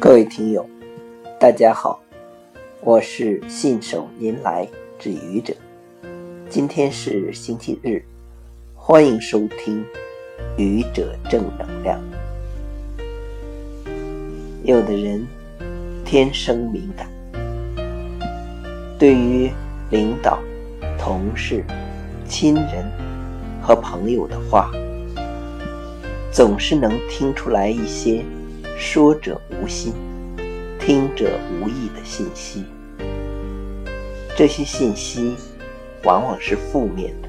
各位听友，大家好，我是信手拈来之愚者。今天是星期日，欢迎收听愚者正能量。有的人天生敏感，对于领导、同事、亲人和朋友的话，总是能听出来一些。说者无心，听者无意的信息，这些信息往往是负面的，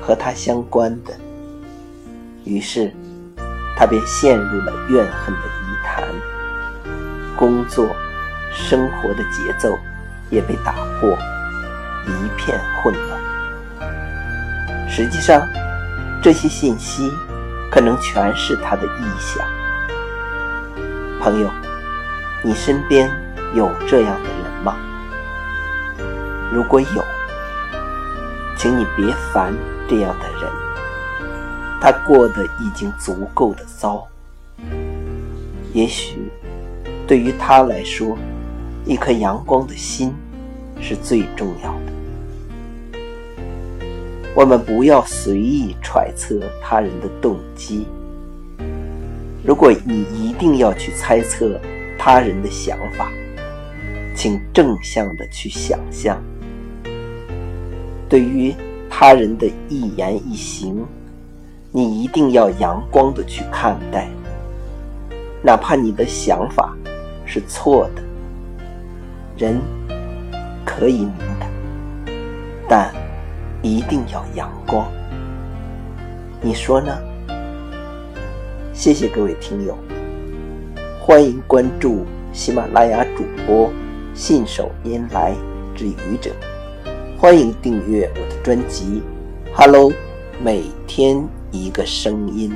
和他相关的，于是他便陷入了怨恨的泥潭，工作、生活的节奏也被打破，一片混乱。实际上，这些信息可能全是他的臆想。朋友，你身边有这样的人吗？如果有，请你别烦这样的人，他过得已经足够的糟。也许对于他来说，一颗阳光的心是最重要的。我们不要随意揣测他人的动机。如果你一定要去猜测他人的想法，请正向的去想象。对于他人的一言一行，你一定要阳光的去看待，哪怕你的想法是错的。人可以敏感，但一定要阳光。你说呢？谢谢各位听友，欢迎关注喜马拉雅主播信手拈来之愚者，欢迎订阅我的专辑《Hello》，每天一个声音。